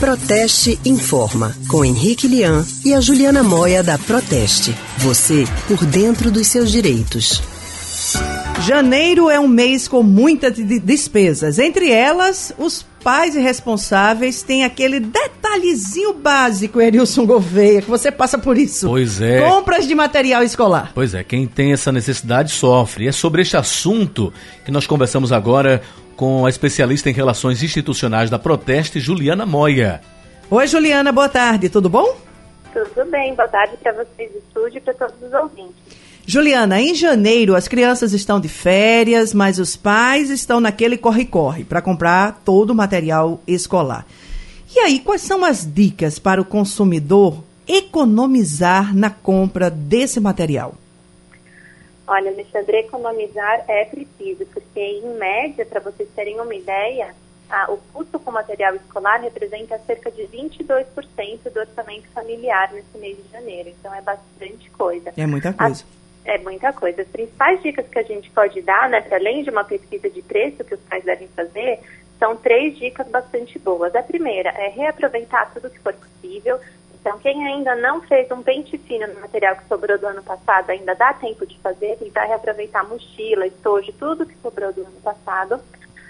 Proteste Informa, com Henrique Lian e a Juliana Moia da Proteste. Você por dentro dos seus direitos. Janeiro é um mês com muitas despesas. Entre elas, os pais e responsáveis têm aquele detalhezinho básico, Erilson Gouveia, que você passa por isso. Pois é. Compras de material escolar. Pois é, quem tem essa necessidade sofre. E é sobre este assunto que nós conversamos agora com a especialista em relações institucionais da Proteste, Juliana Moia. Oi, Juliana, boa tarde, tudo bom? Tudo bem, boa tarde para vocês do estúdio e para todos os ouvintes. Juliana, em janeiro as crianças estão de férias, mas os pais estão naquele corre-corre para comprar todo o material escolar. E aí, quais são as dicas para o consumidor economizar na compra desse material? Olha, Alexandre, economizar é preciso, porque em média, para vocês terem uma ideia, o custo com material escolar representa cerca de 22% do orçamento familiar nesse mês de janeiro. Então é bastante coisa. É muita coisa. É muita coisa. As principais dicas que a gente pode dar, né, para além de uma pesquisa de preço que os pais devem fazer, são três dicas bastante boas. A primeira é reaproveitar tudo que for possível. Então, quem ainda não fez um pente fino no material que sobrou do ano passado, ainda dá tempo de fazer, tentar reaproveitar mochila, estojo, tudo que sobrou do ano passado.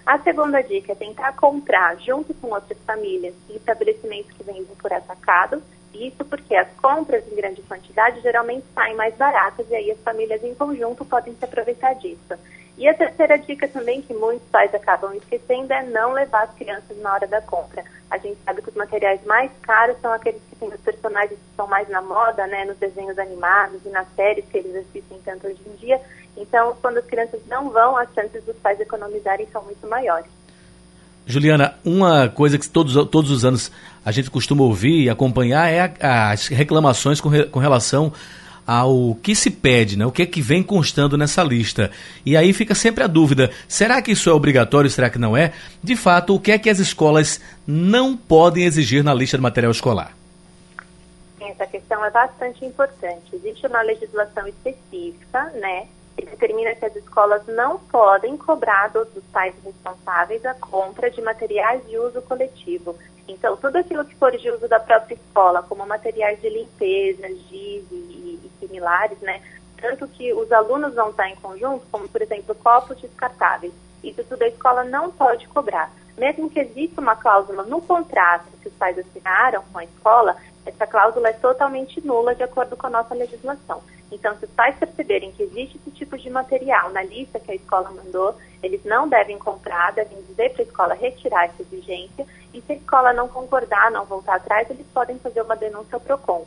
A segunda dica é tentar comprar junto com outras famílias em estabelecimentos que vendem por atacado. Isso porque as compras em grande quantidade geralmente saem mais baratas e aí as famílias em conjunto podem se aproveitar disso. E a terceira dica também que muitos pais acabam esquecendo é não levar as crianças na hora da compra. A gente sabe que os materiais mais caros são aqueles que têm os personagens que estão mais na moda, né, nos desenhos animados e nas séries que eles assistem tanto hoje em dia. Então, quando as crianças não vão, as chances dos pais economizarem são muito maiores. Juliana, uma coisa que todos, todos os anos a gente costuma ouvir e acompanhar é a, as reclamações com, re, com relação ao que se pede, né? o que é que vem constando nessa lista. E aí fica sempre a dúvida: será que isso é obrigatório, será que não é? De fato, o que é que as escolas não podem exigir na lista de material escolar? Essa questão é bastante importante. Existe uma legislação específica, né, que determina que as escolas não podem cobrar dos pais responsáveis a compra de materiais de uso coletivo. Então, tudo aquilo que for de uso da própria escola, como materiais de limpeza, giz e, e similares, né? Tanto que os alunos vão estar em conjunto, como, por exemplo, copos descartáveis. Isso tudo a escola não pode cobrar. Mesmo que exista uma cláusula no contrato que os pais assinaram com a escola, essa cláusula é totalmente nula de acordo com a nossa legislação. Então, se os pais perceberem que existe esse tipo de material na lista que a escola mandou, eles não devem comprar, devem dizer para a escola retirar essa exigência, e se a escola não concordar, não voltar atrás, eles podem fazer uma denúncia ao PROCON.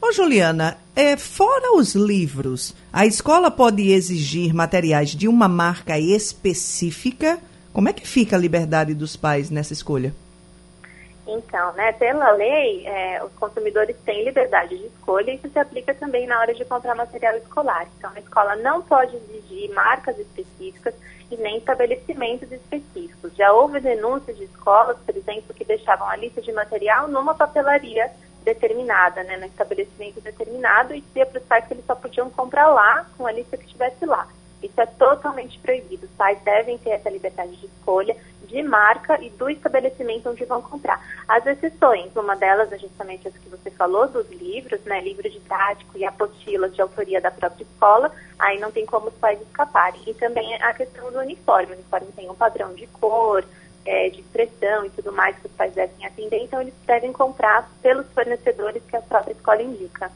Ô Juliana, é, fora os livros, a escola pode exigir materiais de uma marca específica? Como é que fica a liberdade dos pais nessa escolha? Então, né, pela lei, é, os consumidores têm liberdade de escolha e isso se aplica também na hora de comprar material escolar. Então, a escola não pode exigir marcas específicas e nem estabelecimentos específicos. Já houve denúncias de escolas, por exemplo, que deixavam a lista de material numa papelaria determinada, né, no estabelecimento determinado e dizia para os pais que eles só podiam comprar lá com a lista que estivesse lá. Isso é totalmente proibido. Os pais devem ter essa liberdade de escolha de marca e do estabelecimento onde vão comprar. As exceções, uma delas é justamente as que você falou, dos livros, né, livro didático e apostilas de autoria da própria escola, aí não tem como os pais escaparem. E também a questão do uniforme, o uniforme tem um padrão de cor, é, de expressão e tudo mais que os pais devem atender, então eles devem comprar pelos fornecedores que a própria escola indica.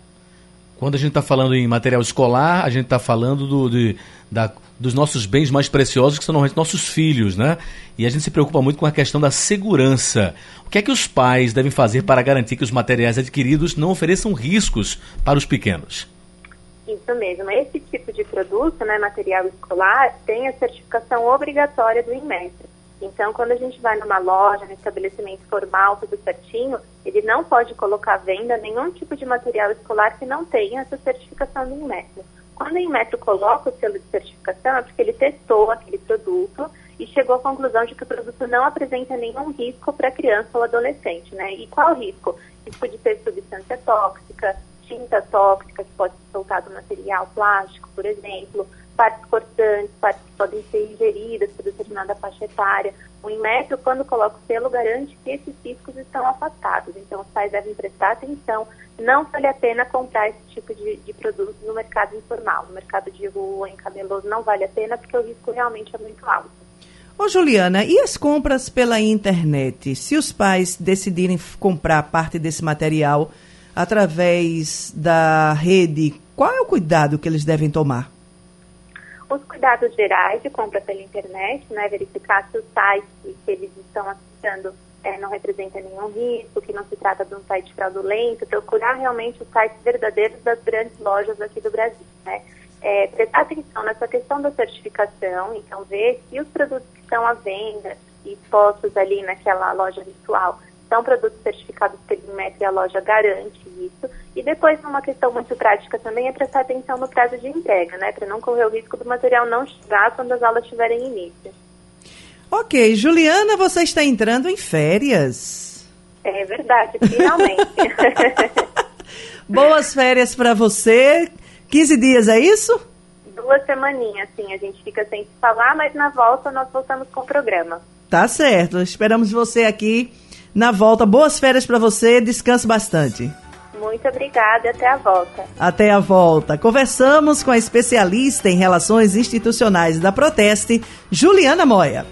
Quando a gente está falando em material escolar, a gente está falando do, de, da, dos nossos bens mais preciosos, que são normalmente nossos filhos, né? E a gente se preocupa muito com a questão da segurança. O que é que os pais devem fazer para garantir que os materiais adquiridos não ofereçam riscos para os pequenos? Isso mesmo. Esse tipo de produto, né, material escolar, tem a certificação obrigatória do INMETRE. Então, quando a gente vai numa loja, num estabelecimento formal, tudo certinho, ele não pode colocar à venda nenhum tipo de material escolar que não tenha essa certificação do Inmetro. Quando o Inmetro coloca o selo de certificação, é porque ele testou aquele produto e chegou à conclusão de que o produto não apresenta nenhum risco para criança ou adolescente, né? E qual risco? Risco de ter substância tóxica, tinta tóxica que pode ser soltada no material plástico, por exemplo, partes cortantes, partes que podem ser ingeridas por determinada faixa etária. O Inmetro, quando coloca o selo, garante que esses riscos estão afastados. Então, os pais devem prestar atenção. Não vale a pena comprar esse tipo de, de produto no mercado informal. No mercado de rua, em camelôs, não vale a pena porque o risco realmente é muito alto. Ô Juliana, e as compras pela internet? Se os pais decidirem comprar parte desse material através da rede, qual é o cuidado que eles devem tomar? Os cuidados gerais de compra pela internet, né, verificar se o site que eles estão acessando é, não representa nenhum risco, que não se trata de um site fraudulento, procurar realmente os sites verdadeiros das grandes lojas aqui do Brasil, né? É, prestar atenção nessa questão da certificação, então ver se os produtos que estão à venda e expostos ali naquela loja virtual são produtos certificados pelo Inmetro e a loja garante isso. E depois, uma questão muito prática também é prestar atenção no prazo de entrega, né? Para não correr o risco do material não chegar quando as aulas tiverem início. Ok, Juliana, você está entrando em férias. É verdade, finalmente. Boas férias para você. 15 dias, é isso? Duas semaninhas, sim. A gente fica sem se falar, mas na volta nós voltamos com o programa. Tá certo. Esperamos você aqui na volta. Boas férias para você, descanse bastante. Muito obrigada e até a volta. Até a volta. Conversamos com a especialista em relações institucionais da Proteste, Juliana Moia.